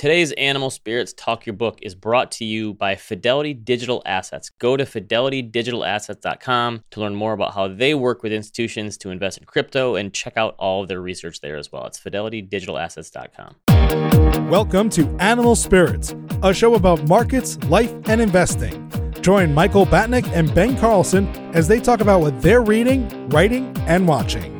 Today's Animal Spirits Talk Your Book is brought to you by Fidelity Digital Assets. Go to fidelitydigitalassets.com to learn more about how they work with institutions to invest in crypto and check out all of their research there as well. It's fidelitydigitalassets.com. Welcome to Animal Spirits, a show about markets, life, and investing. Join Michael Batnick and Ben Carlson as they talk about what they're reading, writing, and watching.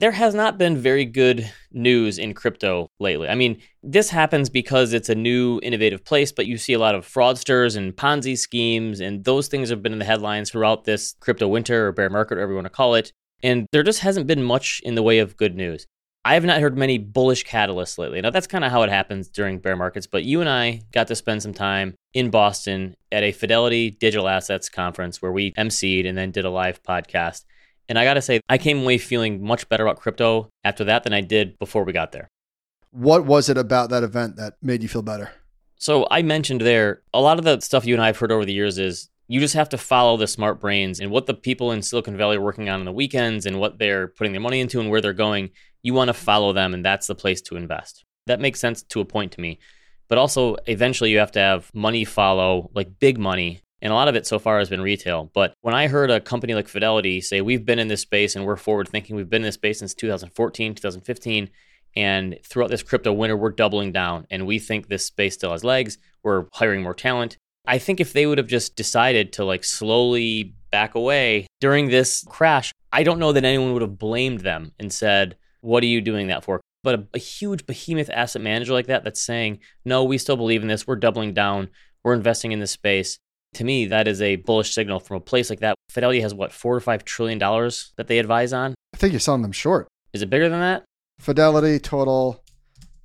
There has not been very good news in crypto lately. I mean, this happens because it's a new, innovative place, but you see a lot of fraudsters and Ponzi schemes, and those things have been in the headlines throughout this crypto winter or bear market, whatever you want to call it. And there just hasn't been much in the way of good news. I have not heard many bullish catalysts lately. Now, that's kind of how it happens during bear markets, but you and I got to spend some time in Boston at a Fidelity Digital Assets conference where we emceed and then did a live podcast. And I got to say, I came away feeling much better about crypto after that than I did before we got there. What was it about that event that made you feel better? So I mentioned there, a lot of the stuff you and I have heard over the years is you just have to follow the smart brains and what the people in Silicon Valley are working on on the weekends and what they're putting their money into and where they're going. You want to follow them, and that's the place to invest. That makes sense to a point to me. But also, eventually, you have to have money follow, like big money, and a lot of it so far has been retail. But when I heard a company like Fidelity say, we've been in this space and we're forward thinking, we've been in this space since 2014, 2015, and throughout this crypto winter, we're doubling down and we think this space still has legs. We're hiring more talent. I think if they would have just decided to like slowly back away during this crash, I don't know that anyone would have blamed them and said, What are you doing that for? But a, a huge behemoth asset manager like that that's saying, No, we still believe in this. We're doubling down. We're investing in this space to me, that is a bullish signal from a place like that. Fidelity has what, four or five trillion dollars that they advise on? I think you're selling them short. Is it bigger than that? Fidelity total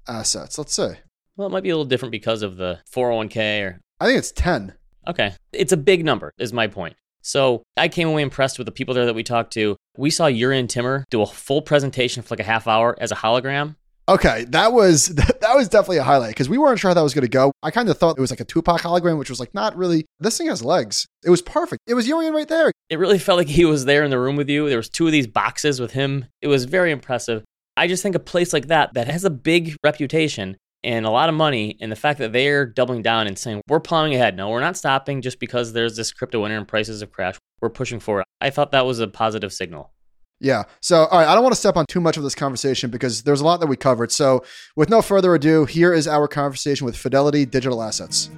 assets. Let's see. Well, it might be a little different because of the 401k or. I think it's 10. Okay. It's a big number, is my point. So I came away impressed with the people there that we talked to. We saw Jurrien Timmer do a full presentation for like a half hour as a hologram. Okay, that was that was definitely a highlight because we weren't sure how that was going to go. I kind of thought it was like a Tupac hologram, which was like not really. This thing has legs. It was perfect. It was Jurrien right there. It really felt like he was there in the room with you. There was two of these boxes with him. It was very impressive. I just think a place like that that has a big reputation and a lot of money, and the fact that they're doubling down and saying we're plowing ahead. No, we're not stopping just because there's this crypto winter and prices have crashed. We're pushing forward. I thought that was a positive signal. Yeah. So, all right, I don't want to step on too much of this conversation because there's a lot that we covered. So, with no further ado, here is our conversation with Fidelity Digital Assets.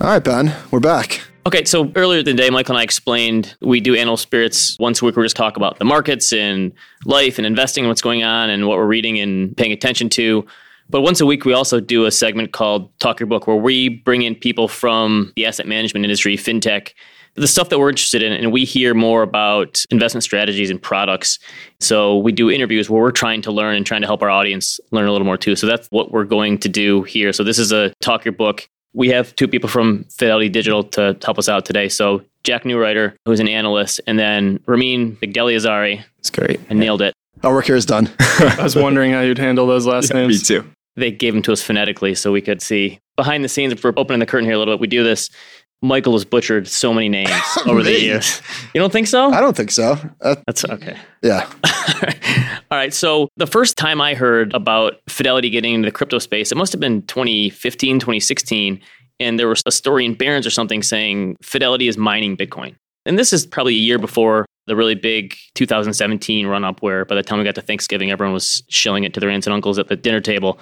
All right, Ben, we're back. Okay, so earlier today, Michael and I explained we do Animal Spirits once a week. We just talk about the markets and life and investing and what's going on and what we're reading and paying attention to. But once a week, we also do a segment called Talk Your Book, where we bring in people from the asset management industry, fintech, the stuff that we're interested in, and we hear more about investment strategies and products. So we do interviews where we're trying to learn and trying to help our audience learn a little more too. So that's what we're going to do here. So this is a talk your book. We have two people from Fidelity Digital to help us out today. So Jack Neureuter, who's an analyst, and then Ramine Bigdeliazari. It's great. I nailed it. Our work here is done. I was wondering how you'd handle those last yeah, names. Me too. They gave them to us phonetically so we could see behind the scenes. If we're opening the curtain here a little bit, we do this Michael has butchered so many names over the years. You don't think so? I don't think so. Uh, That's okay. Yeah. All right. So the first time I heard about Fidelity getting into the crypto space, it must have been 2015, 2016. And there was a story in Barron's or something saying Fidelity is mining Bitcoin. And this is probably a year before the really big 2017 run up, where by the time we got to Thanksgiving, everyone was shilling it to their aunts and uncles at the dinner table.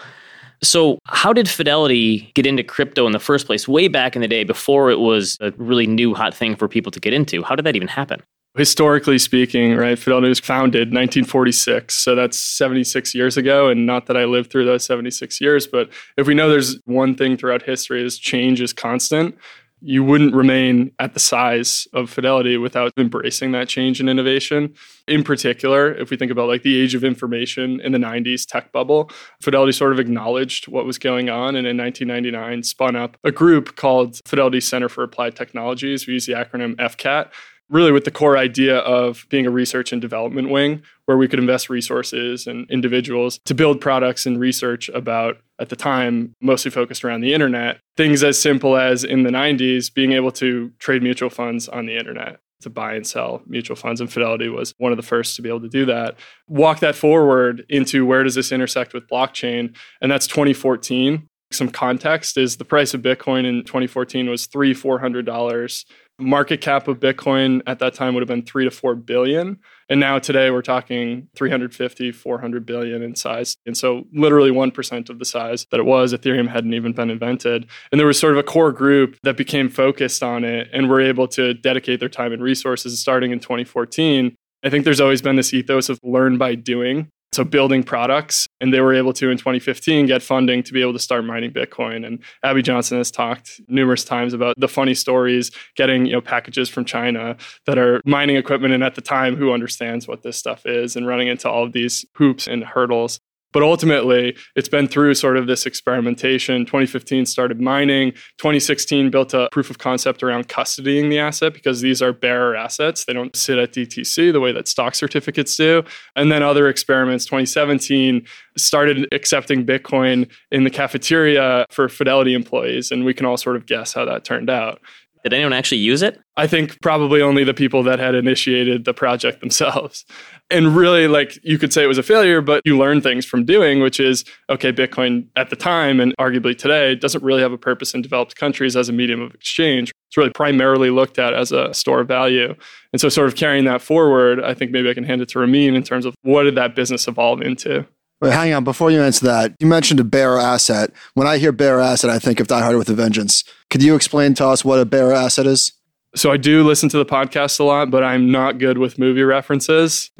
So, how did Fidelity get into crypto in the first place, way back in the day before it was a really new hot thing for people to get into? How did that even happen? Historically speaking, right, Fidelity was founded 1946. So that's 76 years ago. And not that I lived through those 76 years, but if we know there's one thing throughout history is change is constant. You wouldn't remain at the size of Fidelity without embracing that change and innovation. In particular, if we think about like the age of information in the 90s tech bubble, Fidelity sort of acknowledged what was going on and in 1999 spun up a group called Fidelity Center for Applied Technologies. We use the acronym FCAT really with the core idea of being a research and development wing where we could invest resources and individuals to build products and research about at the time mostly focused around the internet things as simple as in the 90s being able to trade mutual funds on the internet. To buy and sell mutual funds and fidelity was one of the first to be able to do that. Walk that forward into where does this intersect with blockchain and that's 2014 some context is the price of bitcoin in 2014 was three four hundred dollars market cap of bitcoin at that time would have been 3 to 4 billion. And now today we're talking 350 400 billion in size. And so literally 1% of the size that it was ethereum hadn't even been invented. And there was sort of a core group that became focused on it and were able to dedicate their time and resources starting in 2014 I think there's always been this ethos of learn by doing so building products and they were able to in 2015 get funding to be able to start mining bitcoin. And abby johnson has talked numerous times about the funny stories getting you know packages from china that are mining equipment and at the time who understands what this stuff is and running into all of these hoops and hurdles but ultimately, it's been through sort of this experimentation. 2015 started mining. 2016 built a proof of concept around custodying the asset because these are bearer assets. They don't sit at DTC the way that stock certificates do. And then other experiments, 2017 started accepting Bitcoin in the cafeteria for Fidelity employees. And we can all sort of guess how that turned out. Did anyone actually use it? I think probably only the people that had initiated the project themselves. And really, like you could say it was a failure, but you learn things from doing, which is okay, Bitcoin at the time and arguably today doesn't really have a purpose in developed countries as a medium of exchange. It's really primarily looked at as a store of value. And so, sort of carrying that forward, I think maybe I can hand it to Ramine in terms of what did that business evolve into? Wait, hang on. Before you answer that, you mentioned a bearer asset. When I hear bearer asset, I think of Die Hard with a Vengeance. Could you explain to us what a bearer asset is? So I do listen to the podcast a lot, but I'm not good with movie references.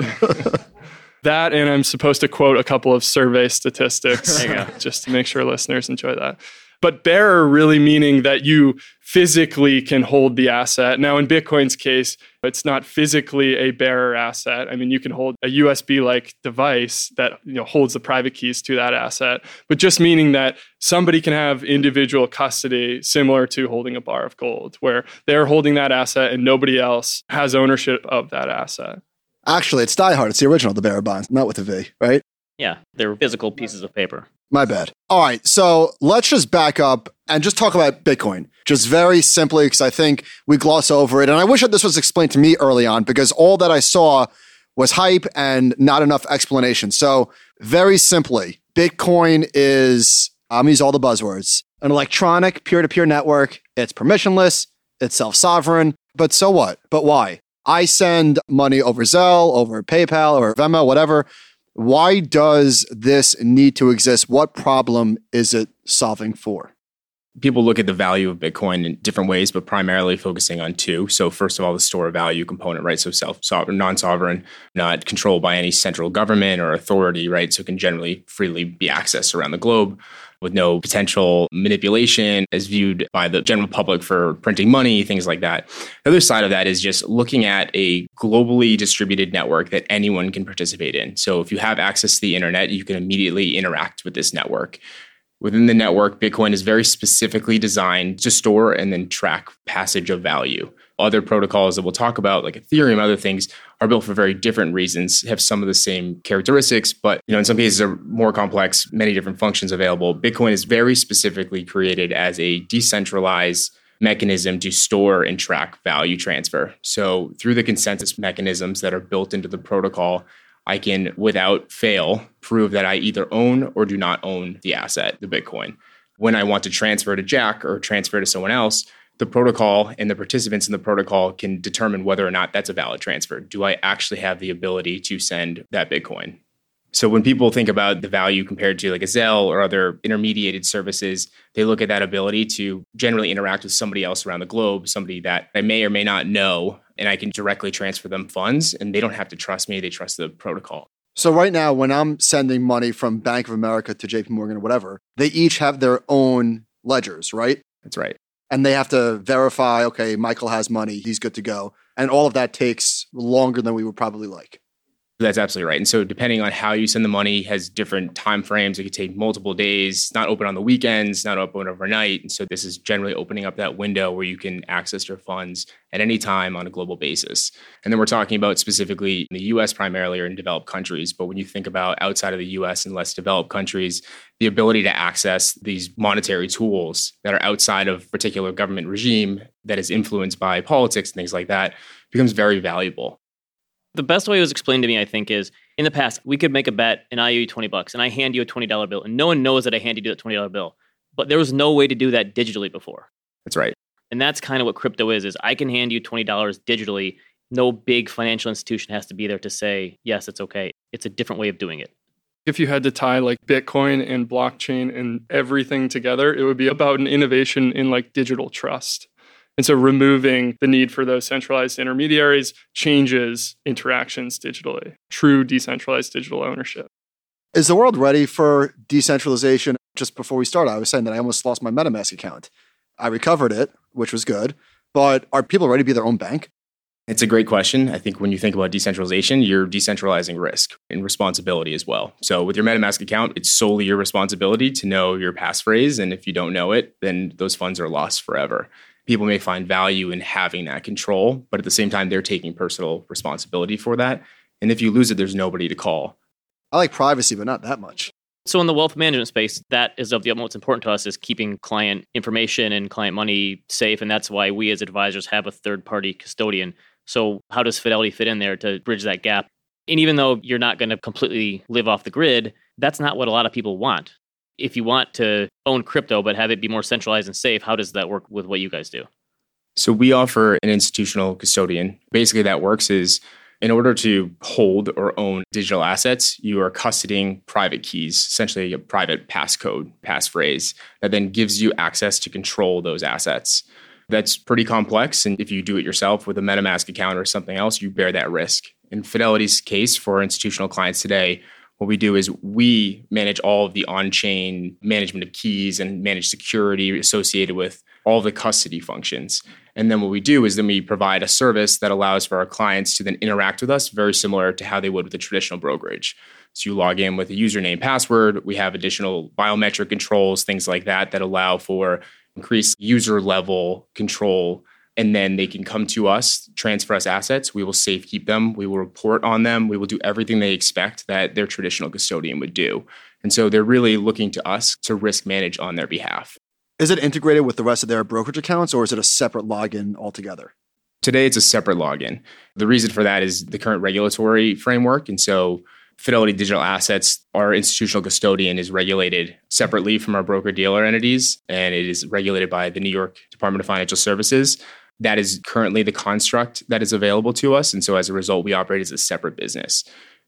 that, and I'm supposed to quote a couple of survey statistics just to make sure listeners enjoy that but bearer really meaning that you physically can hold the asset. Now, in Bitcoin's case, it's not physically a bearer asset. I mean, you can hold a USB like device that you know, holds the private keys to that asset, but just meaning that somebody can have individual custody similar to holding a bar of gold, where they're holding that asset and nobody else has ownership of that asset. Actually, it's Die Hard. It's the original, the bearer bonds, not with a V, right? Yeah, they're physical pieces of paper. My bad. All right. So let's just back up and just talk about Bitcoin, just very simply, because I think we gloss over it. And I wish that this was explained to me early on because all that I saw was hype and not enough explanation. So, very simply, Bitcoin is, I'm going use all the buzzwords, an electronic peer to peer network. It's permissionless, it's self sovereign. But so what? But why? I send money over Zelle, over PayPal, or Venmo, whatever why does this need to exist? What problem is it solving for? People look at the value of Bitcoin in different ways, but primarily focusing on two. So, first of all, the store of value component, right? So, self sovereign, non sovereign, not controlled by any central government or authority, right? So, can generally freely be accessed around the globe with no potential manipulation as viewed by the general public for printing money, things like that. The other side of that is just looking at a globally distributed network that anyone can participate in. So if you have access to the internet, you can immediately interact with this network. Within the network, Bitcoin is very specifically designed to store and then track passage of value other protocols that we'll talk about, like Ethereum, other things, are built for very different reasons, have some of the same characteristics, but you know, in some cases are more complex, many different functions available. Bitcoin is very specifically created as a decentralized mechanism to store and track value transfer. So through the consensus mechanisms that are built into the protocol, I can, without fail, prove that I either own or do not own the asset, the Bitcoin. When I want to transfer to Jack or transfer to someone else, the protocol and the participants in the protocol can determine whether or not that's a valid transfer. Do I actually have the ability to send that Bitcoin? So when people think about the value compared to like a Zelle or other intermediated services, they look at that ability to generally interact with somebody else around the globe, somebody that I may or may not know, and I can directly transfer them funds and they don't have to trust me, they trust the protocol. So right now when I'm sending money from Bank of America to JP Morgan or whatever, they each have their own ledgers, right? That's right. And they have to verify, okay, Michael has money, he's good to go. And all of that takes longer than we would probably like. That's absolutely right. And so depending on how you send the money has different time frames. It could take multiple days, not open on the weekends, not open overnight. And so this is generally opening up that window where you can access your funds at any time on a global basis. And then we're talking about specifically in the US primarily or in developed countries. But when you think about outside of the US and less developed countries, the ability to access these monetary tools that are outside of particular government regime that is influenced by politics and things like that becomes very valuable. The best way it was explained to me, I think, is in the past, we could make a bet and I owe you 20 bucks and I hand you a $20 bill and no one knows that I handed you that $20 bill. But there was no way to do that digitally before. That's right. And that's kind of what crypto is, is I can hand you $20 digitally. No big financial institution has to be there to say, yes, it's okay. It's a different way of doing it. If you had to tie like Bitcoin and blockchain and everything together, it would be about an innovation in like digital trust. And so removing the need for those centralized intermediaries changes interactions digitally, true decentralized digital ownership. Is the world ready for decentralization? Just before we start, I was saying that I almost lost my MetaMask account. I recovered it, which was good. But are people ready to be their own bank? It's a great question. I think when you think about decentralization, you're decentralizing risk and responsibility as well. So with your MetaMask account, it's solely your responsibility to know your passphrase. And if you don't know it, then those funds are lost forever people may find value in having that control, but at the same time, they're taking personal responsibility for that. And if you lose it, there's nobody to call. I like privacy, but not that much. So in the wealth management space, that is of the utmost important to us is keeping client information and client money safe. And that's why we as advisors have a third party custodian. So how does Fidelity fit in there to bridge that gap? And even though you're not going to completely live off the grid, that's not what a lot of people want if you want to own crypto but have it be more centralized and safe, how does that work with what you guys do? So we offer an institutional custodian. Basically, that works is in order to hold or own digital assets, you are custodying private keys, essentially a private passcode, passphrase, that then gives you access to control those assets. That's pretty complex. And if you do it yourself with a MetaMask account or something else, you bear that risk. In Fidelity's case, for institutional clients today, what we do is we manage all of the on-chain management of keys and manage security associated with all the custody functions. And then what we do is then we provide a service that allows for our clients to then interact with us very similar to how they would with a traditional brokerage. So you log in with a username password, we have additional biometric controls, things like that that allow for increased user level control and then they can come to us, transfer us assets. We will safekeep them. We will report on them. We will do everything they expect that their traditional custodian would do. And so they're really looking to us to risk manage on their behalf. Is it integrated with the rest of their brokerage accounts or is it a separate login altogether? Today, it's a separate login. The reason for that is the current regulatory framework. And so Fidelity Digital Assets, our institutional custodian is regulated separately from our broker dealer entities, and it is regulated by the New York Department of Financial Services that is currently the construct that is available to us. And so as a result, we operate as a separate business.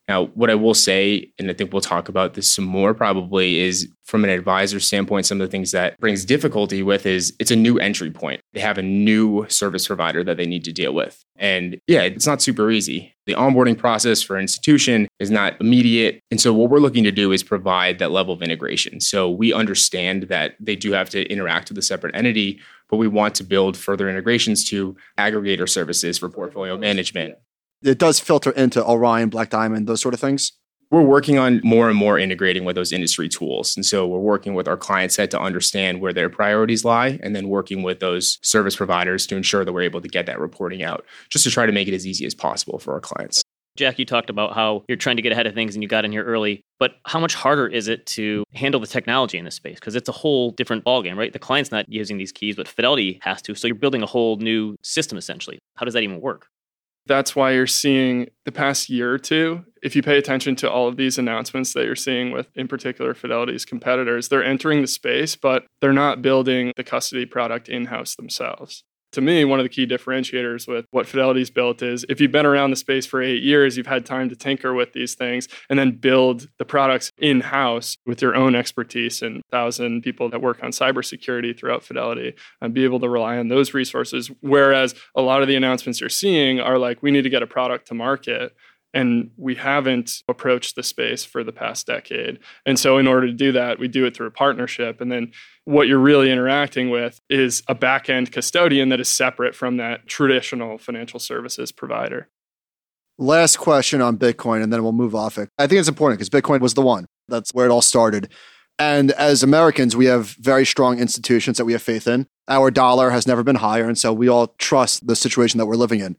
Now, what I will say, and I think we'll talk about this some more probably, is from an advisor standpoint, some of the things that brings difficulty with is it's a new entry point. They have a new service provider that they need to deal with. And yeah, it's not super easy. The onboarding process for an institution is not immediate. And so what we're looking to do is provide that level of integration. So we understand that they do have to interact with a separate entity, but we want to build further integrations to aggregator services for portfolio management. It does filter into Orion, Black Diamond, those sort of things. We're working on more and more integrating with those industry tools. And so we're working with our client set to understand where their priorities lie and then working with those service providers to ensure that we're able to get that reporting out just to try to make it as easy as possible for our clients. Jack, you talked about how you're trying to get ahead of things and you got in here early, but how much harder is it to handle the technology in this space? Because it's a whole different ballgame, right? The client's not using these keys, but Fidelity has to. So you're building a whole new system essentially. How does that even work? That's why you're seeing the past year or two, if you pay attention to all of these announcements that you're seeing with, in particular, Fidelity's competitors, they're entering the space, but they're not building the custody product in house themselves to me, one of the key differentiators with what Fidelity's built is if you've been around the space for eight years, you've had time to tinker with these things and then build the products in house with your own expertise and thousand people that work on cybersecurity throughout Fidelity and be able to rely on those resources. Whereas a lot of the announcements you're seeing are like, we need to get a product to market And we haven't approached the space for the past decade. And so, in order to do that, we do it through a partnership. And then, what you're really interacting with is a back end custodian that is separate from that traditional financial services provider. Last question on Bitcoin, and then we'll move off it. I think it's important because Bitcoin was the one. That's where it all started. And as Americans, we have very strong institutions that we have faith in. Our dollar has never been higher. And so we all trust the situation that we're living in.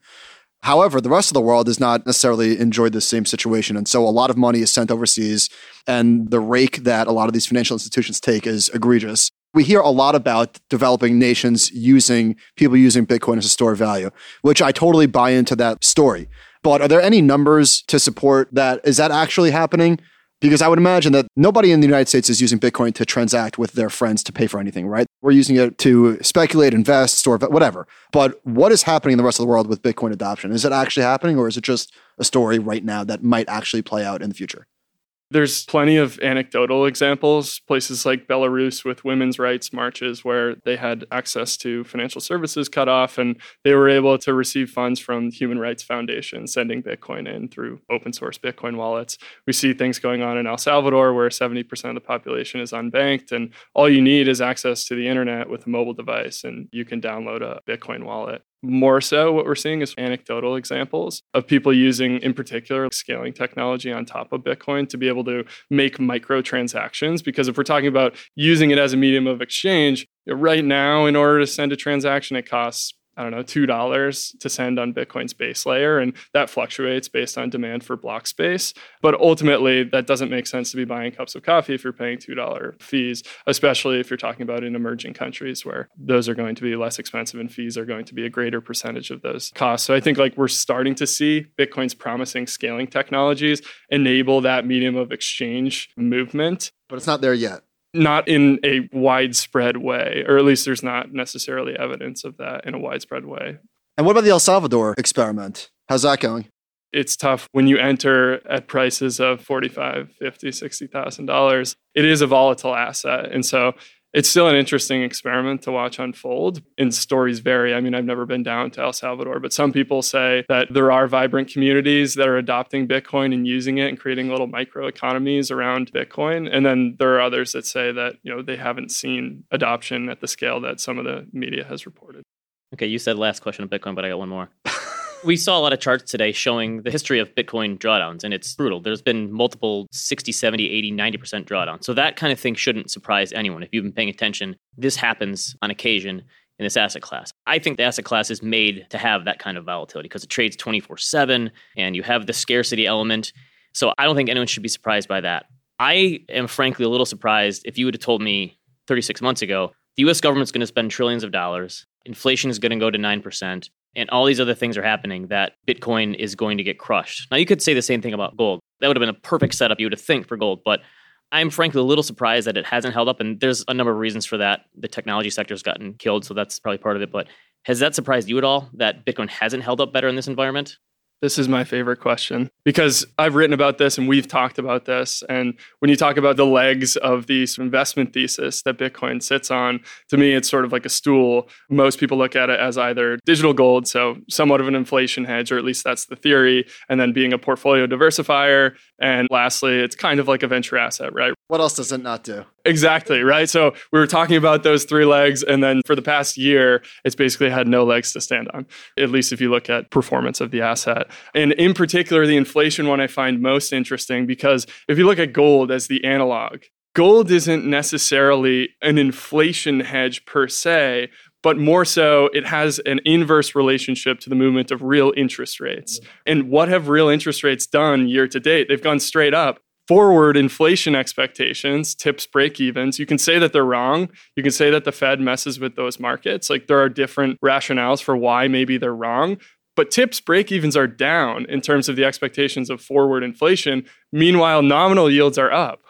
However, the rest of the world has not necessarily enjoyed the same situation. And so a lot of money is sent overseas, and the rake that a lot of these financial institutions take is egregious. We hear a lot about developing nations using people using Bitcoin as a store of value, which I totally buy into that story. But are there any numbers to support that? Is that actually happening? Because I would imagine that nobody in the United States is using Bitcoin to transact with their friends to pay for anything, right? We're using it to speculate, invest, store, whatever. But what is happening in the rest of the world with Bitcoin adoption? Is it actually happening or is it just a story right now that might actually play out in the future? There's plenty of anecdotal examples, places like Belarus with women's rights marches where they had access to financial services cut off and they were able to receive funds from Human Rights Foundation sending Bitcoin in through open source Bitcoin wallets. We see things going on in El Salvador where 70% of the population is unbanked and all you need is access to the internet with a mobile device and you can download a Bitcoin wallet. More so, what we're seeing is anecdotal examples of people using, in particular, scaling technology on top of Bitcoin to be able to make micro transactions. Because if we're talking about using it as a medium of exchange, right now, in order to send a transaction, it costs I don't know, $2 to send on Bitcoin's base layer. And that fluctuates based on demand for block space. But ultimately, that doesn't make sense to be buying cups of coffee if you're paying $2 fees, especially if you're talking about in emerging countries where those are going to be less expensive and fees are going to be a greater percentage of those costs. So I think like we're starting to see Bitcoin's promising scaling technologies enable that medium of exchange movement. But it's not there yet not in a widespread way, or at least there's not necessarily evidence of that in a widespread way. And what about the El Salvador experiment? How's that going? It's tough when you enter at prices of 45, 50, 60,000 dollars. It is a volatile asset. And so it's still an interesting experiment to watch unfold. And stories vary. I mean, I've never been down to El Salvador, but some people say that there are vibrant communities that are adopting Bitcoin and using it and creating little micro economies around Bitcoin. And then there are others that say that, you know, they haven't seen adoption at the scale that some of the media has reported. Okay, you said last question on Bitcoin, but I got one more. we saw a lot of charts today showing the history of Bitcoin drawdowns, and it's brutal. There's been multiple 60, 70, 80, 90% drawdowns. So that kind of thing shouldn't surprise anyone. If you've been paying attention, this happens on occasion in this asset class. I think the asset class is made to have that kind of volatility because it trades 24 7 and you have the scarcity element. So I don't think anyone should be surprised by that. I am frankly a little surprised if you would have told me 36 months ago the US government's going to spend trillions of dollars, inflation is going to go to 9%, and all these other things are happening that Bitcoin is going to get crushed. Now, you could say the same thing about gold. That would have been a perfect setup, you would have think, for gold. But I'm frankly a little surprised that it hasn't held up. And there's a number of reasons for that. The technology sector has gotten killed, so that's probably part of it. But has that surprised you at all that Bitcoin hasn't held up better in this environment? This is my favorite question because I've written about this and we've talked about this. And when you talk about the legs of the investment thesis that Bitcoin sits on, to me, it's sort of like a stool. Most people look at it as either digital gold, so somewhat of an inflation hedge, or at least that's the theory, and then being a portfolio diversifier. And lastly, it's kind of like a venture asset, right? What else does it not do? Exactly, right? So we were talking about those three legs. And then for the past year, it's basically had no legs to stand on, at least if you look at performance of the asset. And in particular, the inflation one I find most interesting because if you look at gold as the analog, gold isn't necessarily an inflation hedge per se, but more so, it has an inverse relationship to the movement of real interest rates. Mm-hmm. And what have real interest rates done year to date? They've gone straight up forward inflation expectations, tips break evens, you can say that they're wrong. You can say that the Fed messes with those markets. Like there are different rationales for why maybe they're wrong. But tips break evens are down in terms of the expectations of forward inflation. Meanwhile, nominal yields are up.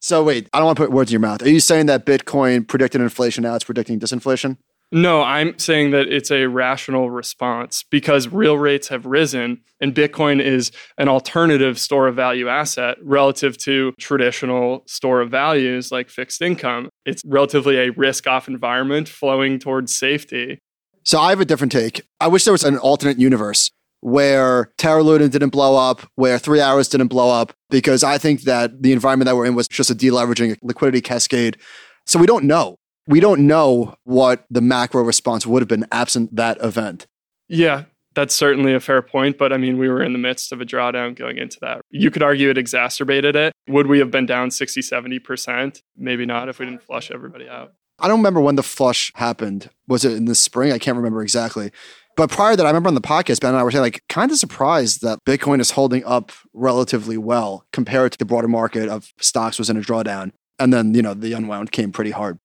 So, wait, I don't want to put words in your mouth. Are you saying that Bitcoin predicted inflation, now it's predicting disinflation? No, I'm saying that it's a rational response because real rates have risen and Bitcoin is an alternative store of value asset relative to traditional store of values like fixed income. It's relatively a risk off environment flowing towards safety. So I have a different take. I wish there was an alternate universe where Terra Luna didn't blow up, where Three Arrows didn't blow up, because I think that the environment that we're in was just a deleveraging liquidity cascade. So we don't know. We don't know what the macro response would have been absent that event. Yeah, that's certainly a fair point. But I mean, we were in the midst of a drawdown going into that. You could argue it exacerbated it. Would we have been down 60, 70%? Maybe not if we didn't flush everybody out. I don't remember when the flush happened. Was it in the spring? I can't remember exactly. But prior to that, I remember on the podcast, Ben and I were saying, like, kind of surprised that Bitcoin is holding up relatively well compared to the broader market of stocks was in a drawdown. And then, you know, the unwound came pretty hard.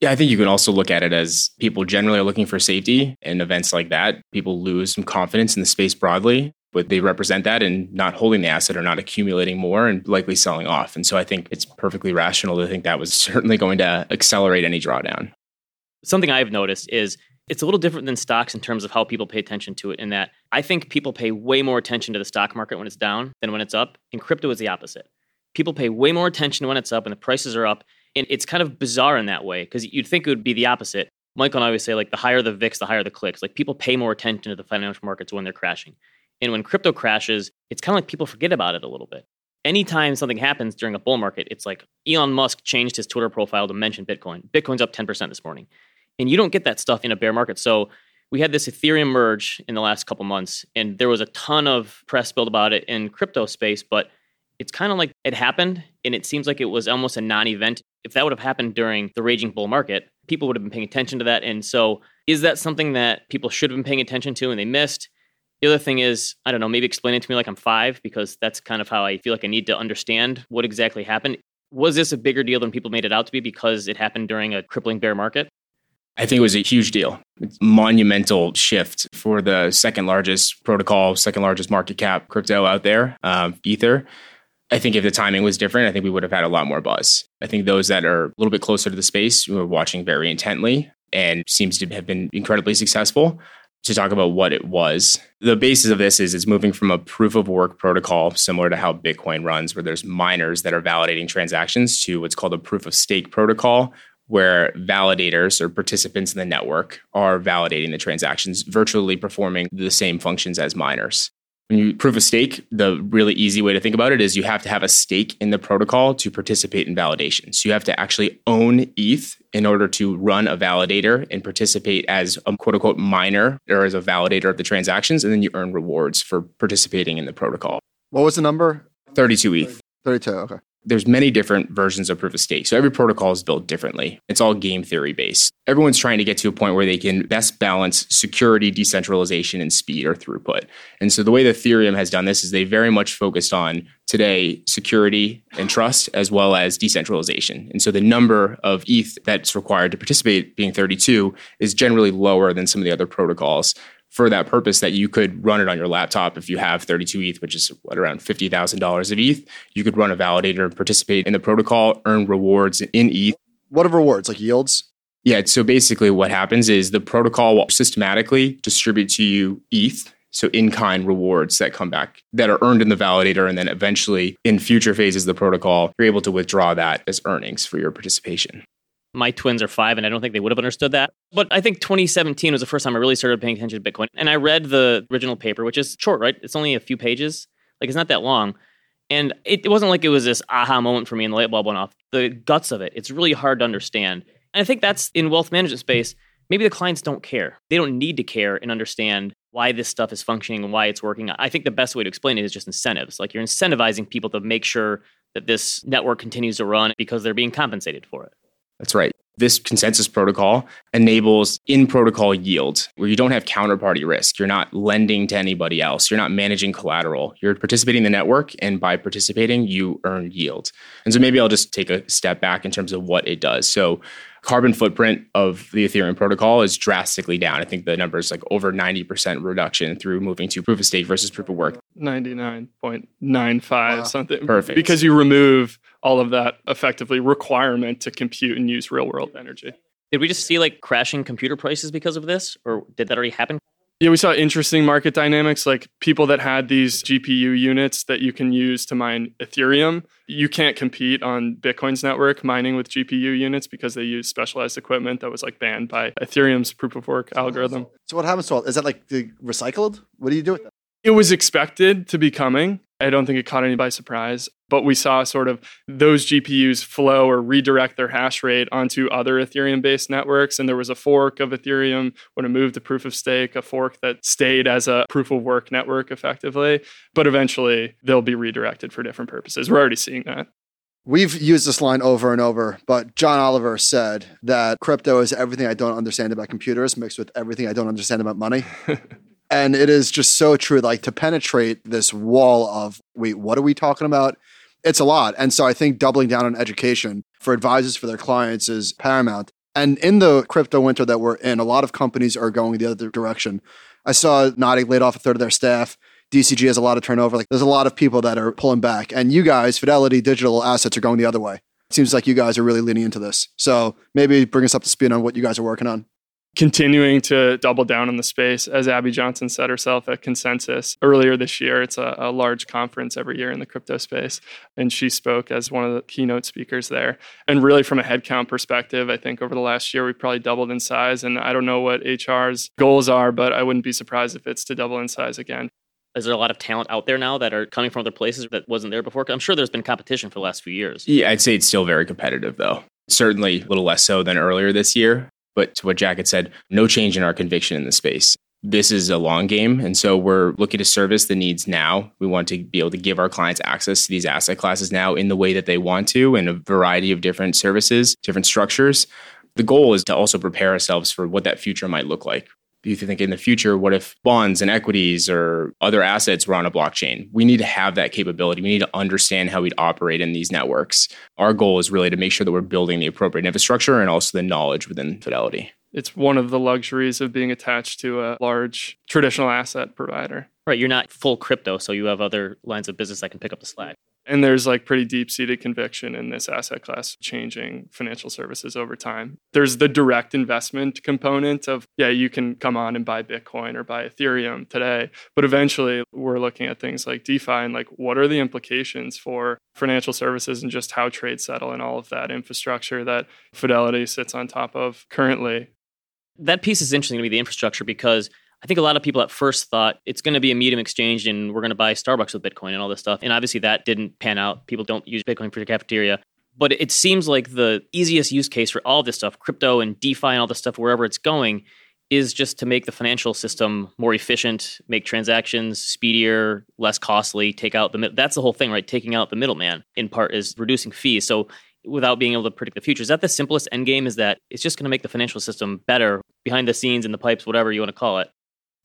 Yeah, I think you can also look at it as people generally are looking for safety in events like that. People lose some confidence in the space broadly, but they represent that and not holding the asset or not accumulating more and likely selling off. And so I think it's perfectly rational to think that was certainly going to accelerate any drawdown. Something I've noticed is it's a little different than stocks in terms of how people pay attention to it in that I think people pay way more attention to the stock market when it's down than when it's up. In crypto is the opposite. People pay way more attention when it's up and the prices are up. And it's kind of bizarre in that way because you'd think it would be the opposite. Michael and I always say like the higher the VIX, the higher the clicks. Like people pay more attention to the financial markets when they're crashing. And when crypto crashes, it's kind of like people forget about it a little bit. Anytime something happens during a bull market, it's like Elon Musk changed his Twitter profile to mention Bitcoin. Bitcoin's up 10% this morning. And you don't get that stuff in a bear market. So we had this Ethereum merge in the last couple months, and there was a ton of press built about it in crypto space, but it's kind of like it happened, and it seems like it was almost a non event. If that would have happened during the raging bull market, people would have been paying attention to that. And so, is that something that people should have been paying attention to and they missed? The other thing is, I don't know, maybe explain it to me like I'm five, because that's kind of how I feel like I need to understand what exactly happened. Was this a bigger deal than people made it out to be because it happened during a crippling bear market? I think it was a huge deal. It's monumental shift for the second largest protocol, second largest market cap crypto out there, uh, Ether. I think if the timing was different, I think we would have had a lot more buzz. I think those that are a little bit closer to the space were watching very intently and seems to have been incredibly successful. To talk about what it was, the basis of this is it's moving from a proof of work protocol, similar to how Bitcoin runs, where there's miners that are validating transactions, to what's called a proof of stake protocol, where validators or participants in the network are validating the transactions, virtually performing the same functions as miners. When you proof of stake, the really easy way to think about it is you have to have a stake in the protocol to participate in validation. So you have to actually own ETH in order to run a validator and participate as a quote unquote miner or as a validator of the transactions. And then you earn rewards for participating in the protocol. What was the number? 32 ETH. 32. Okay there's many different versions of proof of stake. So every protocol is built differently. It's all game theory based. Everyone's trying to get to a point where they can best balance security, decentralization, and speed or throughput. And so the way that Ethereum has done this is they very much focused on today security and trust as well as decentralization. And so the number of ETH that's required to participate being 32 is generally lower than some of the other protocols for that purpose that you could run it on your laptop if you have 32 ETH, which is what around $50,000 of ETH. You could run a validator and participate in the protocol, earn rewards in ETH. What are rewards? Like yields? Yeah. So basically, what happens is the protocol will systematically distribute to you ETH. So in kind rewards that come back that are earned in the validator. And then eventually in future phases of the protocol, you're able to withdraw that as earnings for your participation my twins are five, and I don't think they would have understood that. But I think 2017 was the first time I really started paying attention to Bitcoin. And I read the original paper, which is short, right? It's only a few pages, like it's not that long. And it, it wasn't like it was this aha moment for me and the light bulb went off. The guts of it, it's really hard to understand. And I think that's in wealth management space. Maybe the clients don't care. They don't need to care and understand why this stuff is functioning and why it's working. I think the best way to explain it is just incentives. Like you're incentivizing people to make sure that this network continues to run because they're being compensated for it. That's right. This consensus protocol enables in protocol yield where you don't have counterparty risk. You're not lending to anybody else. You're not managing collateral. You're participating in the network, and by participating, you earn yield. And so maybe I'll just take a step back in terms of what it does. So, carbon footprint of the Ethereum protocol is drastically down. I think the number is like over 90% reduction through moving to proof of stake versus proof of work. 99.95 wow. something. Perfect. Because you remove all of that effectively requirement to compute and use real world energy. Did we just see like crashing computer prices because of this or did that already happen? Yeah, we saw interesting market dynamics like people that had these GPU units that you can use to mine Ethereum. You can't compete on Bitcoin's network mining with GPU units because they use specialized equipment that was like banned by Ethereum's proof of work algorithm. So what happens to all? Is that like the recycled? What do you do with that? It was expected to be coming. I don't think it caught anybody by surprise, but we saw sort of those GPUs flow or redirect their hash rate onto other Ethereum based networks. And there was a fork of Ethereum when it moved to proof of stake, a fork that stayed as a proof of work network effectively. But eventually they'll be redirected for different purposes. We're already seeing that. We've used this line over and over, but John Oliver said that crypto is everything I don't understand about computers mixed with everything I don't understand about money. and it is just so true. Like to penetrate this wall of, wait, what are we talking about? It's a lot. And so I think doubling down on education for advisors for their clients is paramount. And in the crypto winter that we're in, a lot of companies are going the other direction. I saw Nautic laid off a third of their staff. DCG has a lot of turnover. Like there's a lot of people that are pulling back. And you guys, Fidelity Digital Assets, are going the other way. It seems like you guys are really leaning into this. So maybe bring us up to speed on what you guys are working on continuing to double down in the space. As Abby Johnson said herself at Consensus earlier this year, it's a, a, large conference every year in the crypto space. And she spoke as one of the keynote speakers there. And really, from a headcount perspective, I think over the last year, we've probably doubled in size. And I don't know what HR's goals are, but I wouldn't be surprised if it's to double in size again. Is there a lot of talent out there now that are coming from other places that wasn't there before? I'm sure there's been competition for the last few years. Yeah, I'd say it's still very competitive, though. Certainly a little less so than earlier this year. But to what Jack had said, no change in our conviction in the space. This is a long game. And so we're looking to service the needs now. We want to be able to give our clients access to these asset classes now in the way that they want to, in a variety of different services, different structures. The goal is to also prepare ourselves for what that future might look like you think in the future, what if bonds and equities or other assets were on a blockchain? We need to have that capability. We need to understand how we'd operate in these networks. Our goal is really to make sure that we're building the appropriate infrastructure and also the knowledge within Fidelity. It's one of the luxuries of being attached to a large traditional asset provider. Right. You're not full crypto, so you have other lines of business that can pick up the slack. And there's like pretty deep seated conviction in this asset class changing financial services over time. There's the direct investment component of, yeah, you can come on and buy Bitcoin or buy Ethereum today. But eventually we're looking at things like DeFi and like what are the implications for financial services and just how trades settle and all of that infrastructure that Fidelity sits on top of currently. That piece is interesting to me, the infrastructure, because I think a lot of people at first thought it's going to be a medium exchange and we're going to buy Starbucks with Bitcoin and all this stuff. And obviously that didn't pan out. People don't use Bitcoin for the cafeteria. But it seems like the easiest use case for all this stuff, crypto and DeFi and all this stuff, wherever it's going, is just to make the financial system more efficient, make transactions speedier, less costly, take out the that's the whole thing, right? Taking out the middleman in part is reducing fees. So without being able to predict the future, is that the simplest end game? Is that it's just going to make the financial system better behind the scenes in the pipes, whatever you want to call it?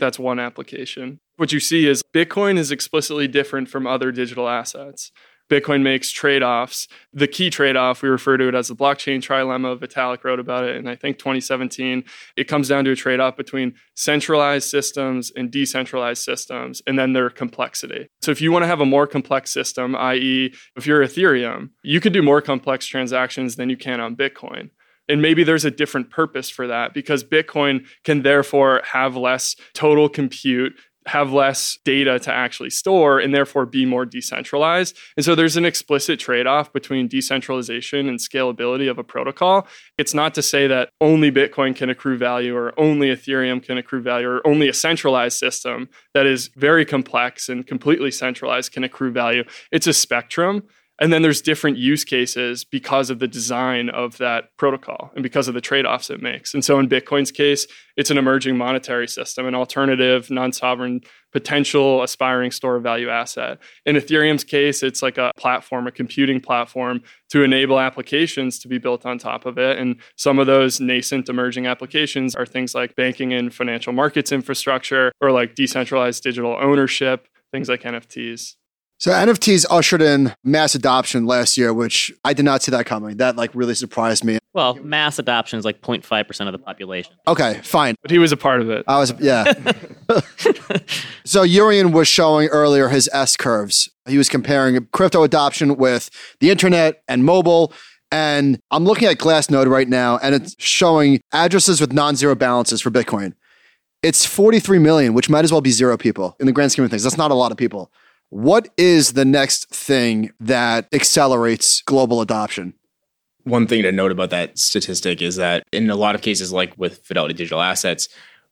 That's one application. What you see is Bitcoin is explicitly different from other digital assets. Bitcoin makes trade offs. The key trade off, we refer to it as the blockchain trilemma. Vitalik wrote about it in, I think, 2017. It comes down to a trade off between centralized systems and decentralized systems, and then their complexity. So, if you want to have a more complex system, i.e., if you're Ethereum, you could do more complex transactions than you can on Bitcoin. And maybe there's a different purpose for that because Bitcoin can therefore have less total compute, have less data to actually store, and therefore be more decentralized. And so there's an explicit trade off between decentralization and scalability of a protocol. It's not to say that only Bitcoin can accrue value or only Ethereum can accrue value or only a centralized system that is very complex and completely centralized can accrue value. It's a spectrum. And then there's different use cases because of the design of that protocol and because of the trade offs it makes. And so in Bitcoin's case, it's an emerging monetary system, an alternative, non sovereign, potential aspiring store of value asset. In Ethereum's case, it's like a platform, a computing platform to enable applications to be built on top of it. And some of those nascent emerging applications are things like banking and financial markets infrastructure or like decentralized digital ownership, things like NFTs. So NFTs ushered in mass adoption last year, which I did not see that coming. That like really surprised me. Well, mass adoption is like 0.5% of the population. Okay, fine. But he was a part of it. I was, yeah. so Jurrien was showing earlier his S curves. He was comparing crypto adoption with the internet and mobile. And I'm looking at Glassnode right now, and it's showing addresses with non zero balances for Bitcoin. It's 43 million, which might as well be zero people in the grand scheme of things. That's not a lot of people. What is the next thing that accelerates global adoption? One thing to note about that statistic is that in a lot of cases, like with Fidelity Digital Assets,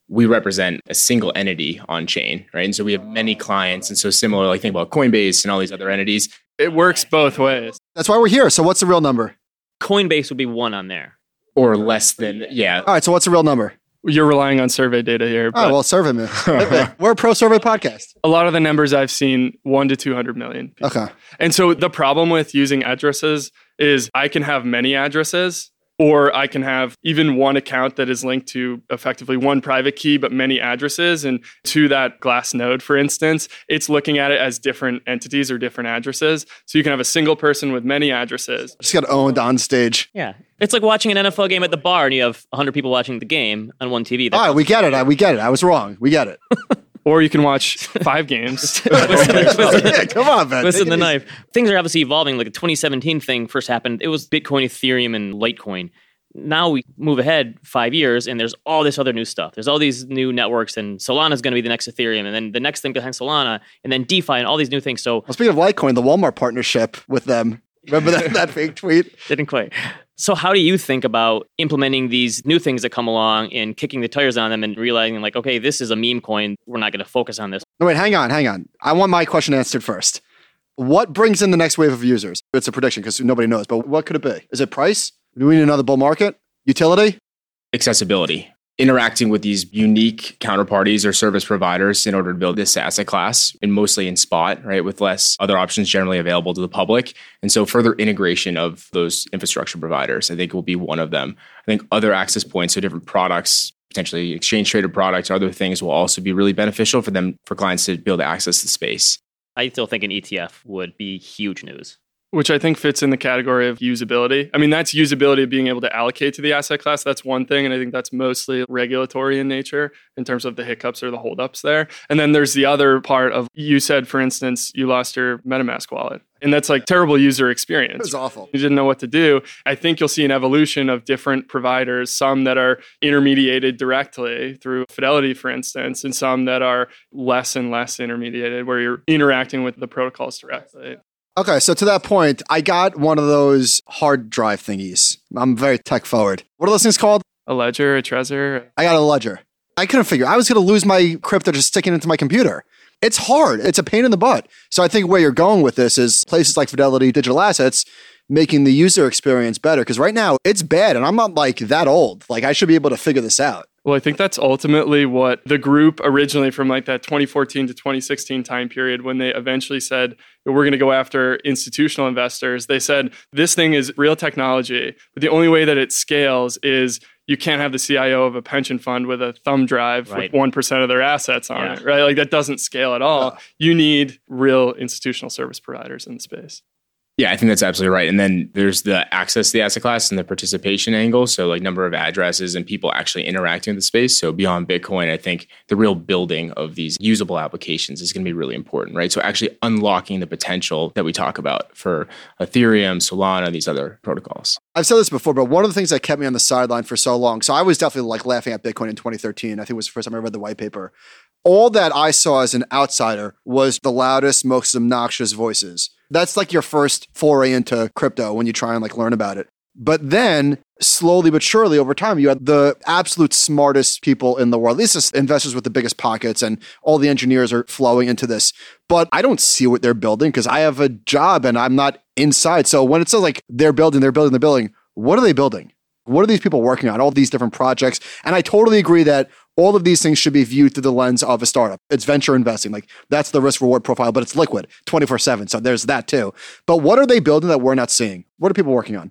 we represent a single entity on chain, right? And so we have many clients. And so similar, like think about Coinbase and all these other entities. It works both ways. That's why we're here. So what's the real number? Coinbase would be one on there. Or less than, yeah. All right. So what's the real number? You're relying on survey data here. Oh, well, survey me. we're a pro survey podcast. a lot of the numbers I've seen, one to 200 million. people. Okay. And so the problem with using addresses is I can have many addresses, or I can have even one account that is linked to effectively one private key, but many addresses. And to that Glassnode, for instance, it's looking at it as different entities or different addresses. So you can have a single person with many addresses. Just got owned on stage. Yeah. It's like watching an NFL game at the bar and you have 100 people watching the game on one TV. All right. We get it. I- We get it. I was wrong. We get it. Or you can watch five games. Oh, yeah, come on, man. Listen the knife. Things are obviously evolving. Like the 2017 thing first happened. It was Bitcoin, Ethereum, and Litecoin. Now we move ahead five years, and there's all this other new stuff. There's all these new networks, and Solana is going to be the next Ethereum, and then the next thing behind Solana, and then DeFi, and all these new things. So Well, speaking of Litecoin, the Walmart partnership with them. Remember that, that fake tweet? didn't quite. So how do you think about implementing these new things that come along and kicking the tires on them and realizing like, okay, this is a meme coin. We're not going to focus on this. No, wait, hang on, hang on. I want my question answered first. What brings in the next wave of users? It's a prediction because nobody knows, but what could it be? Is it price? Do we need another bull market? Utility? accessibility interacting with these unique counterparties or service providers in order to build this asset class and mostly in spot right with less other options generally available to the public. And so further integration of those infrastructure providers i think will be one of them. I think other access points so different products potentially exchange traded products other things will also be really beneficial for them for clients to be able to access the space. I still think an ETF would be huge news. Which I think fits in the category of usability. I mean, that's usability of being able to allocate to the asset class. That's one thing. And I think that's mostly regulatory in nature in terms of the hiccups or the holdups there. And then there's the other part of you said, for instance, you lost your MetaMask wallet. And that's like terrible user experience. It was awful. You didn't know what to do. I think you'll see an evolution of different providers, some that are intermediated directly through Fidelity, for instance, and some that are less and less intermediated, where you're interacting with the protocols directly. Okay, so to that point, I got one of those hard drive thingies. I'm very tech forward. What are those things called? A ledger, a Trezor, I got a ledger. I couldn't figure. I was going to lose my crypto just sticking into my computer. It's hard. It's a pain in the butt. So I think where you're going with this is places like Fidelity Digital Assets making the user experience better. Because right now it's bad, and I'm not like that old. Like I should be able to figure this out. Well, I think that's ultimately what the group originally from like that 2014 to 2016 time period, when they eventually said, we're going to go after institutional investors, they said, this thing is real technology, but the only way that it scales is you can't have the CIO of a pension fund with a thumb drive Right. with 1% of their assets on Yeah. it, right? Like that doesn't scale at all. You need real institutional service providers in the space. Yeah, I think that's absolutely right. And then there's the access to the asset class and the participation angle. So, like number of addresses and people actually interacting with the space. So, beyond Bitcoin, I think the real building of these usable applications is going to be really important, right? So, actually unlocking the potential that we talk about for Ethereum, Solana, these other protocols. I've said this before, but one of the things that kept me on the sideline for so long. So I was definitely like laughing at Bitcoin in 2013. I think it was the first time I read the white paper. All that I saw as an outsider was the loudest, most obnoxious voices. That's like your first foray into crypto when you try and like learn about it. But then slowly but surely over time, you had the absolute smartest people in the world, at least investors with the biggest pockets, and all the engineers are flowing into this. But I don't see what they're building because I have a job and I'm not inside. So when it says like they're building, they're building, they're building, what are they building? What are these people working on? All these different projects. And I totally agree that all of these things should be viewed through the lens of a startup. It's venture investing. Like that's the risk reward profile, but it's liquid 24 7. So there's that too. But what are they building that we're not seeing? What are people working on?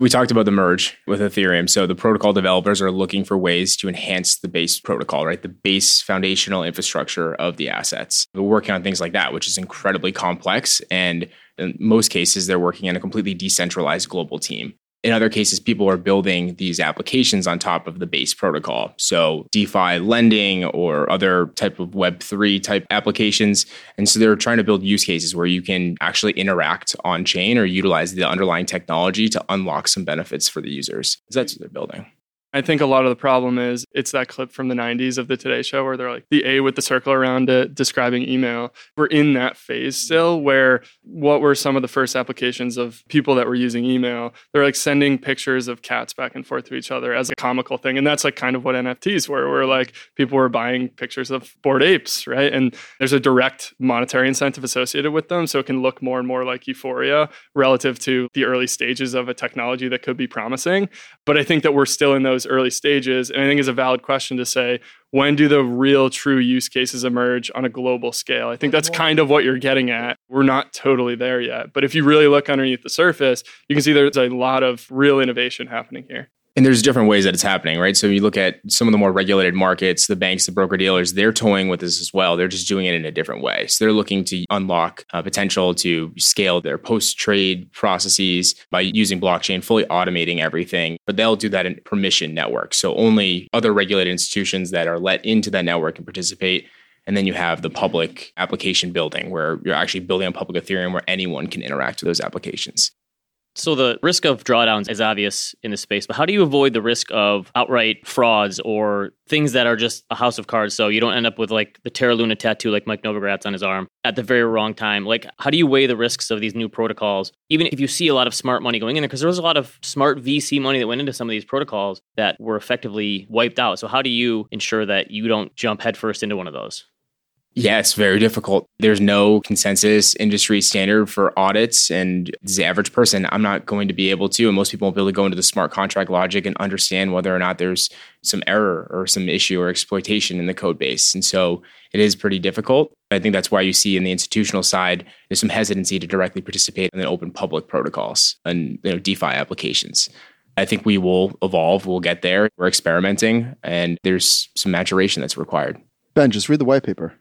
We talked about the merge with Ethereum. So the protocol developers are looking for ways to enhance the base protocol, right? The base foundational infrastructure of the assets. We're working on things like that, which is incredibly complex. And in most cases, they're working in a completely decentralized global team. In other cases, people are building these applications on top of the base protocol. So DeFi lending or other type of Web3 type applications. And so they're trying to build use cases where you can actually interact on chain or utilize the underlying technology to unlock some benefits for the users. That's what they're building. I think a lot of the problem is it's that clip from the 90s of the Today Show where they're like the A with the circle around it describing email. We're in that phase mm-hmm. still where what were some of the first applications of people that were using email? They're like sending pictures of cats back and forth to each other as a comical thing. And that's like kind of what NFTs were, where like people were buying pictures of bored apes, right? And there's a direct monetary incentive associated with them. So it can look more and more like euphoria relative to the early stages of a technology that could be promising. But I think that we're still in those early stages. And I think it's a valid question to say, when do the real true use cases emerge on a global scale? I think that's mm-hmm. kind of what you're getting at. We're not totally there yet. But if you really look underneath the surface, you can see there's a lot of real innovation happening here. And there's different ways that it's happening, right? So you look at some of the more regulated markets, the banks, the broker dealers, they're toying with this as well. They're just doing it in a different way. So they're looking to unlock uh, potential to scale their post trade processes by using blockchain, fully automating everything. But they'll do that in permission networks. So only other regulated institutions that are let into that network can participate. And then you have the public application building where you're actually building a public Ethereum where anyone can interact with those applications. So the risk of drawdowns is obvious in this space, but how do you avoid the risk of outright frauds or things that are just a house of cards? So you don't end up with like the Terra Luna tattoo like Mike Novogratz on his arm at the very wrong time. Like how do you weigh the risks of these new protocols, even if you see a lot of smart money going in there? Because there was a lot of smart VC money that went into some of these protocols that were effectively wiped out. So how do you ensure that you don't jump headfirst into one of those? Yeah, it's very difficult. There's no consensus industry standard for audits. And as the average person, I'm not going to be able to, and most people won't be able to go into the smart contract logic and understand whether or not there's some error or some issue or exploitation in the code base. And so it is pretty difficult. I think that's why you see in the institutional side, there's some hesitancy to directly participate in the open public protocols and you know, DeFi applications. I think we will evolve, we'll get there. We're experimenting, and there's some maturation that's required. Ben, just read the white paper.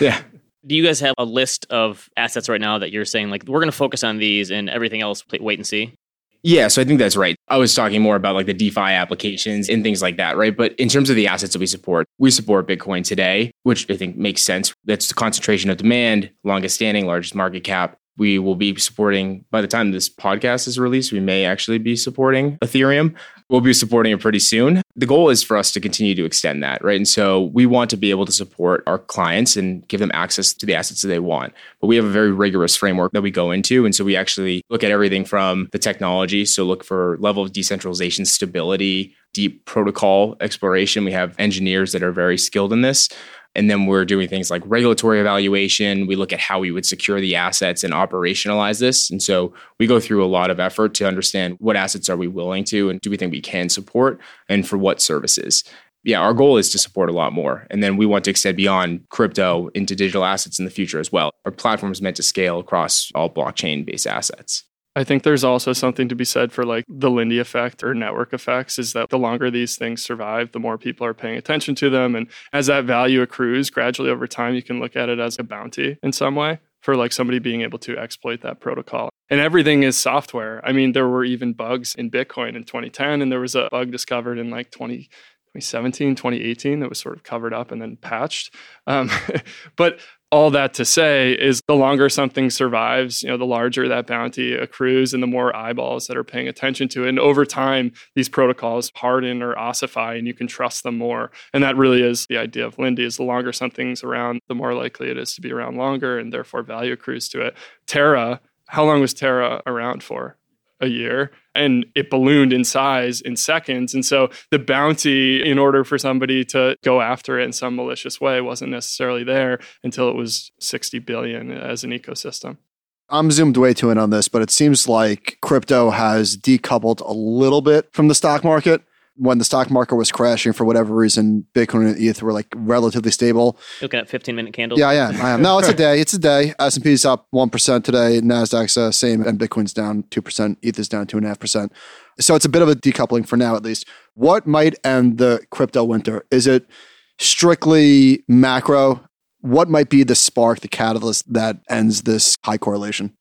Yeah. Do you guys have a list of assets right now that you're saying like we're going to focus on these and everything else wait and see? Yeah, so I think that's right. I was talking more about like the DeFi applications and things like that, right? But in terms of the assets that we support, we support Bitcoin today, which I think makes sense. That's the concentration of demand, longest standing, largest market cap. We will be supporting, by the time this podcast is released, we may actually be supporting Ethereum. We'll be supporting it pretty soon. The goal is for us to continue to extend that, right? And so we want to be able to support our clients and give them access to the assets that they want. But we have a very rigorous framework that we go into. And so we actually look at everything from the technology. So look for level of decentralization, stability, deep protocol exploration. We have engineers that are very skilled in this. And then we're doing things like regulatory evaluation. We look at how we would secure the assets and operationalize this. And so we go through a lot of effort to understand what assets are we willing to and do we think we can support and for what services. Yeah, our goal is to support a lot more. And then we want to extend beyond crypto into digital assets in the future as well. Our platform is meant to scale across all blockchain based assets. I think there's also something to be said for like the Lindy effect or network effects is that the longer these things survive, the more people are paying attention to them. And as that value accrues gradually over time, you can look at it as a bounty in some way for like somebody being able to exploit that protocol. And everything is software. I mean, there were even bugs in Bitcoin in 2010, and there was a bug discovered in like 20, 2017, 2018 that was sort of covered up and then patched. Um, but all that to say is the longer something survives, you know, the larger that bounty accrues and the more eyeballs that are paying attention to it. And over time, these protocols harden or ossify and you can trust them more. And that really is the idea of Lindy is the longer something's around, the more likely it is to be around longer and therefore value accrues to it. Terra, how long was Terra around for? A year and it ballooned in size in seconds. And so the bounty, in order for somebody to go after it in some malicious way, wasn't necessarily there until it was 60 billion as an ecosystem. I'm zoomed way too in on this, but it seems like crypto has decoupled a little bit from the stock market when the stock market was crashing for whatever reason, Bitcoin and ETH were like relatively stable. Looking at 15 minute candles. Yeah, I am. I am. No, it's a day. It's a day. S and P's up one percent today. Nasdaq's uh, same, and Bitcoin's down two percent. ETH is down two and a half percent. So it's a bit of a decoupling for now, at least. What might end the crypto winter? Is it strictly macro? What might be the spark, the catalyst that ends this high correlation?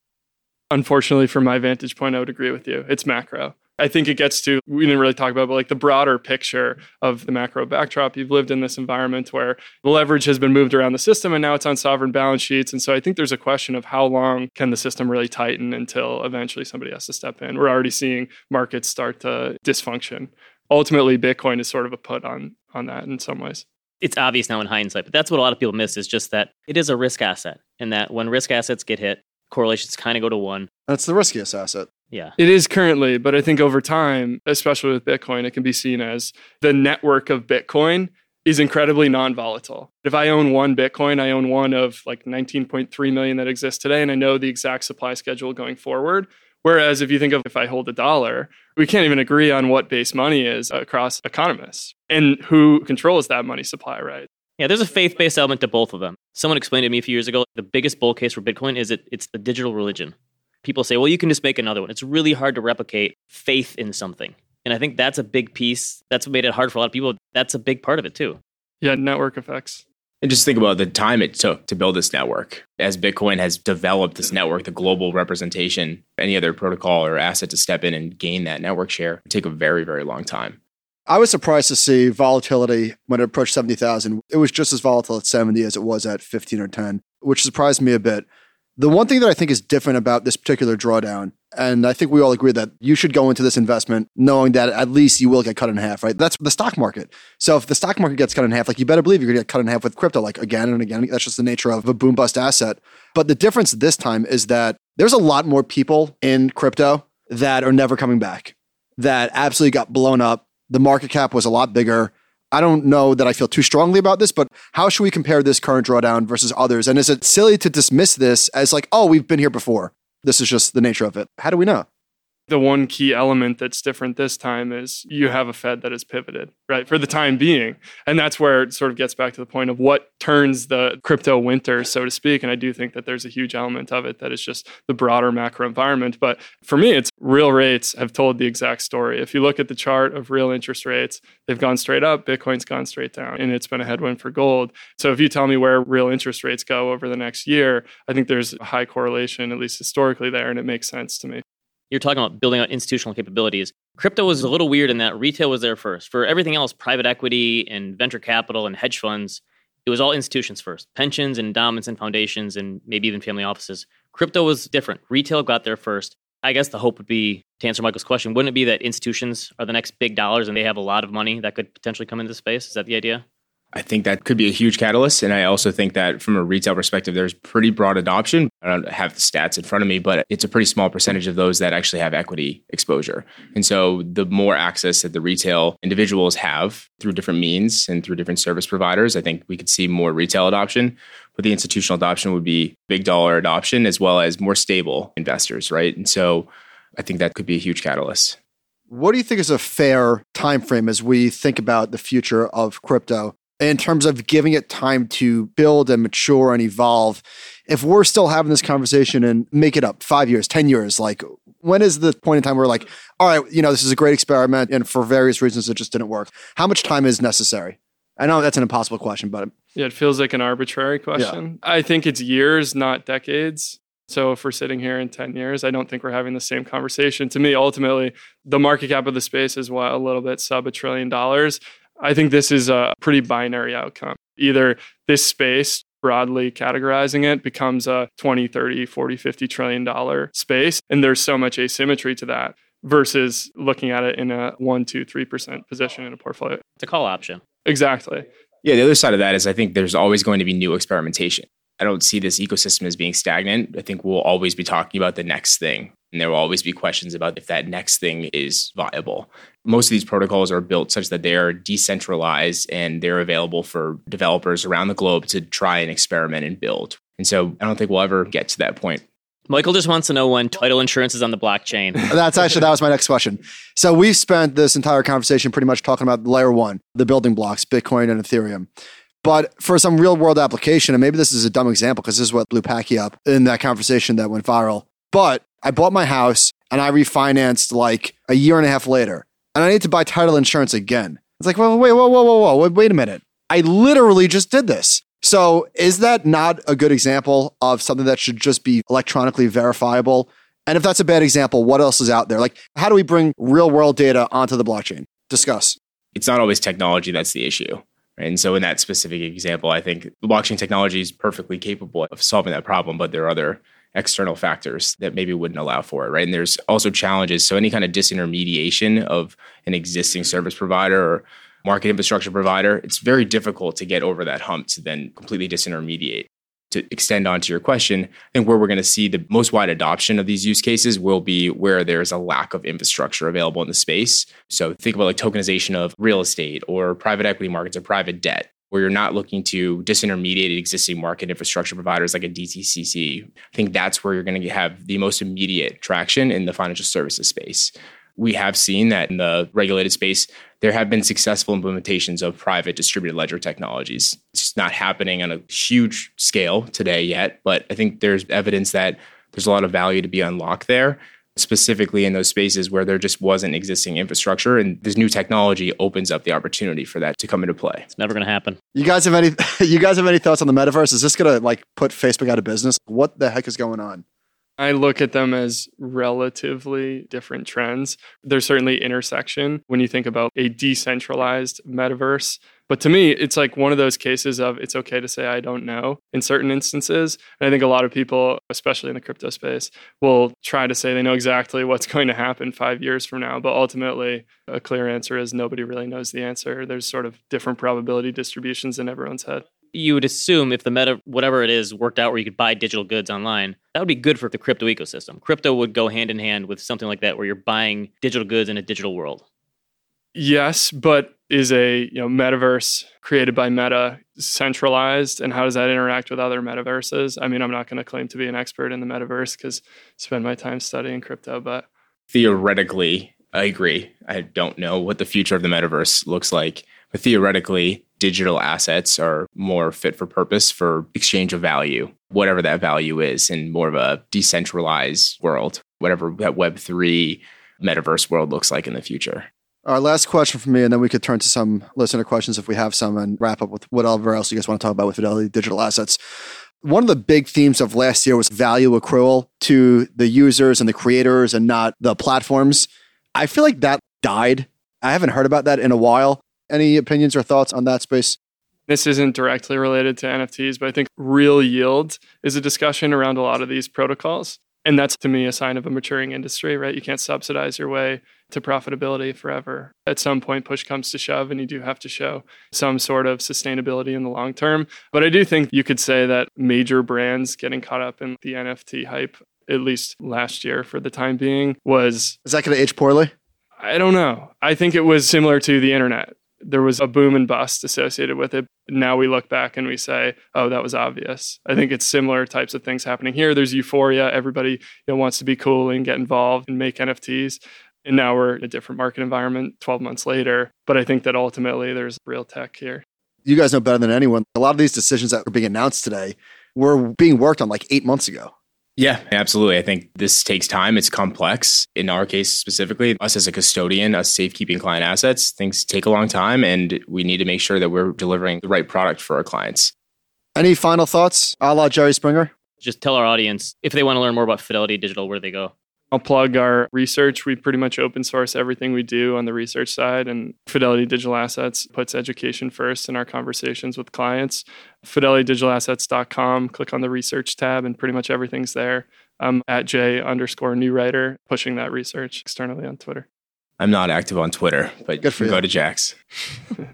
Unfortunately, from my vantage point, I would agree with you. It's macro. I think it gets to, we didn't really talk about, but like the broader picture of the macro backdrop. You've lived in this environment where the leverage has been moved around the system and now it's on sovereign balance sheets. And so I think there's a question of how long can the system really tighten until eventually somebody has to step in. We're already seeing markets start to dysfunction ultimately Bitcoin is sort of a put on on that in some ways. It's obvious now in hindsight, but that's what a lot of people miss is just that it is a risk asset and that when risk assets get hit, correlations kind of go to one. That's the riskiest asset. Yeah. It is currently, but I think over time, especially with Bitcoin, it can be seen as the network of Bitcoin is incredibly non-volatile. If I own one Bitcoin, I own one of like 19.3 million that exists today and I know the exact supply schedule going forward. Whereas if you think of if I hold a dollar, we can't even agree on what base money is across economists and who controls that money supply, right? Yeah, there's a faith-based element to both of them. Someone explained to me a few years ago the biggest bull case for Bitcoin is it it's the digital religion. People say, well, you can just make another one. It's really hard to replicate faith in something. And I think that's a big piece. That's what made it hard for a lot of people. That's a big part of it too. Yeah, network effects. And just think about the time it took to build this network. As Bitcoin has developed this network, the global representation, any other protocol or asset to step in and gain that network share would take a very, very long time. I was surprised to see volatility when it approached 70,000. It was just as volatile at 70 as it was at 15 or 10, which surprised me a bit. The one thing that I think is different about this particular drawdown, and I think we all agree that you should go into this investment knowing that at least you will get cut in half, right? That's the stock market. So if the stock market gets cut in half, like you better believe you're going to get cut in half with crypto, like again and again. That's just the nature of a boom bust asset. But the difference this time is that there's a lot more people in crypto that are never coming back, that absolutely got blown up the market cap was a lot bigger. I don't know that I feel too strongly about this, but how should we compare this current drawdown versus others? And is it silly to dismiss this as like, oh, we've been here before? This is just the nature of it. How do we know? The one key element that's different this time is you have a Fed that has pivoted, right, for the time being. And that's where it sort of gets back to the point of what turns the crypto winter, so to speak. And I do think that there's a huge element of it that is just the broader macro environment. But for me, it's real rates have told the exact story. If you look at the chart of real interest rates, they've gone straight up, Bitcoin's gone straight down, and it's been a headwind for gold. So if you tell me where real interest rates go over the next year, I think there's a high correlation, at least historically, there, and it makes sense to me you're talking about building out institutional capabilities. Crypto was a little weird in that retail was there first. For everything else, private equity and venture capital and hedge funds, it was all institutions first pensions and endowments and foundations and maybe even family offices. Crypto was different. Retail got there first. I guess the hope would be to answer Michael's question, wouldn't it be that institutions are the next big dollars and they have a lot of money that could potentially come into space? Is that the idea? I think that could be a huge catalyst. And I also think that from a retail perspective, there's pretty broad adoption. I don't have the stats in front of me, but it's a pretty small percentage of those that actually have equity exposure. And so the more access that the retail individuals have through different means and through different service providers, I think we could see more retail adoption. But the institutional adoption would be big dollar adoption as well as more stable investors, right? And so I think that could be a huge catalyst. What do you think is a fair time frame as we think about the future of crypto? In terms of giving it time to build and mature and evolve. If we're still having this conversation and make it up five years, 10 years, like when is the point in time where like, all right, you know, this is a great experiment and for various reasons it just didn't work? How much time is necessary? I know that's an impossible question, but yeah, it feels like an arbitrary question. Yeah. I think it's years, not decades. So if we're sitting here in 10 years, I don't think we're having the same conversation. To me, ultimately, the market cap of the space is what a little bit sub a trillion dollars. I think this is a pretty binary outcome. Either this space, broadly categorizing it, becomes a 20, 30, 40, 50 trillion dollar space. And there's so much asymmetry to that versus looking at it in a one, two, three percent position in a portfolio. It's a call option. Exactly. Yeah, the other side of that is I think there's always going to be new experimentation. I don't see this ecosystem as being stagnant. I think we'll always be talking about the next thing. And there will always be questions about if that next thing is viable. Most of these protocols are built such that they are decentralized and they're available for developers around the globe to try and experiment and build. And so I don't think we'll ever get to that point. Michael just wants to know when title insurance is on the blockchain. That's actually that was my next question. So we've spent this entire conversation pretty much talking about layer one, the building blocks, Bitcoin and Ethereum. But for some real world application, and maybe this is a dumb example because this is what blew Packy up in that conversation that went viral. But I bought my house and I refinanced like a year and a half later, and I need to buy title insurance again. It's like, well, wait, whoa, whoa, whoa, whoa, wait, wait a minute. I literally just did this. So is that not a good example of something that should just be electronically verifiable? And if that's a bad example, what else is out there? Like, how do we bring real world data onto the blockchain? Discuss. It's not always technology that's the issue. And so, in that specific example, I think blockchain technology is perfectly capable of solving that problem, but there are other external factors that maybe wouldn't allow for it, right? And there's also challenges. So any kind of disintermediation of an existing service provider or market infrastructure provider, it's very difficult to get over that hump to then completely disintermediate to extend on to your question, I think where we're going to see the most wide adoption of these use cases will be where there's a lack of infrastructure available in the space. So think about like tokenization of real estate or private equity markets or private debt, where you're not looking to disintermediate existing market infrastructure providers like a DTCC. I think that's where you're going to have the most immediate traction in the financial services space we have seen that in the regulated space, there have been successful implementations of private distributed ledger technologies. It's not happening on a huge scale today yet, but I think there's evidence that there's a lot of value to be unlocked there, specifically in those spaces where there just wasn't existing infrastructure. And this new technology opens up the opportunity for that to come into play. It's never going to happen. You guys have any? You guys have any thoughts on the metaverse? Is this going to like put Facebook out of business? What the heck is going on? I look at them as relatively different trends. There's certainly intersection when you think about a decentralized metaverse. But to me, it's like one of those cases of it's okay to say I don't know in certain instances. And I think a lot of people, especially in the crypto space, will try to say they know exactly what's going to happen five years from now. But ultimately, a clear answer is nobody really knows the answer. There's sort of different probability distributions in everyone's head you would assume if the meta whatever it is worked out where you could buy digital goods online that would be good for the crypto ecosystem crypto would go hand in hand with something like that where you're buying digital goods in a digital world yes but is a you know metaverse created by meta centralized and how does that interact with other metaverses i mean i'm not going to claim to be an expert in the metaverse because spend my time studying crypto but theoretically i agree i don't know what the future of the metaverse looks like but theoretically digital assets are more fit for purpose for exchange of value, whatever that value is, in more of a decentralized world, whatever that Web3 metaverse world looks like in the future. Our last question from me, and then we could turn to some listener questions if we have some and wrap up with whatever else you guys want to talk about with Fidelity Digital Assets. One of the big themes of last year was value accrual to the users and the creators and not the platforms. I feel like that died. I haven't heard about that in a while. Any opinions or thoughts on that space? This isn't directly related to NFTs, but I think real yield is a discussion around a lot of these protocols. And that's to me a sign of a maturing industry, right? You can't subsidize your way to profitability forever. At some point, push comes to shove, and you do have to show some sort of sustainability in the long term. But I do think you could say that major brands getting caught up in the NFT hype, at least last year for the time being, was. Is that going to age poorly? I don't know. I think it was similar to the internet there was a boom and bust associated with it. Now we look back and we say, oh, that was obvious. I think it's similar types of things happening here. There's euphoria. Everybody you know, wants to be cool and get involved and make NFTs. And now we're in a different market environment 12 months later. But I think that ultimately there's real tech here. You guys know better than anyone. A lot of these decisions that are being announced today were being worked on like eight months ago. Yeah, absolutely. I think this takes time. It's complex. In our case specifically, us as a custodian, us safekeeping client assets, things take a long time and we need to make sure that we're delivering the right product for our clients. Any final thoughts a la Jerry Springer? Just tell our audience if they want to learn more about Fidelity Digital, where do they go. I'll plug our research. We pretty much open source everything we do on the research side, and Fidelity Digital Assets puts education first in our conversations with clients. FidelityDigitalAssets.com, click on the research tab, and pretty much everything's there. I'm at J underscore Neureuter, pushing that research externally on Twitter. I'm not active on Twitter, but Good for you. go to Jax. All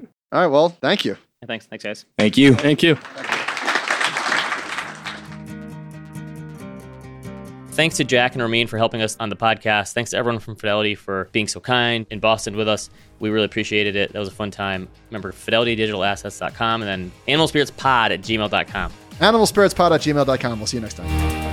right. Well, thank you. thanks. Thanks, guys. Thank you. Thank you. Thank you. Thanks to Jack and Ramine for helping us on the podcast. Thanks to everyone from Fidelity for being so kind in Boston with us. We really appreciated it. That was a fun time. Remember, fidelitydigitalassets.com and then animalspiritspod at gmail.com. Animalspiritspod at gmail.com. We'll see you next time.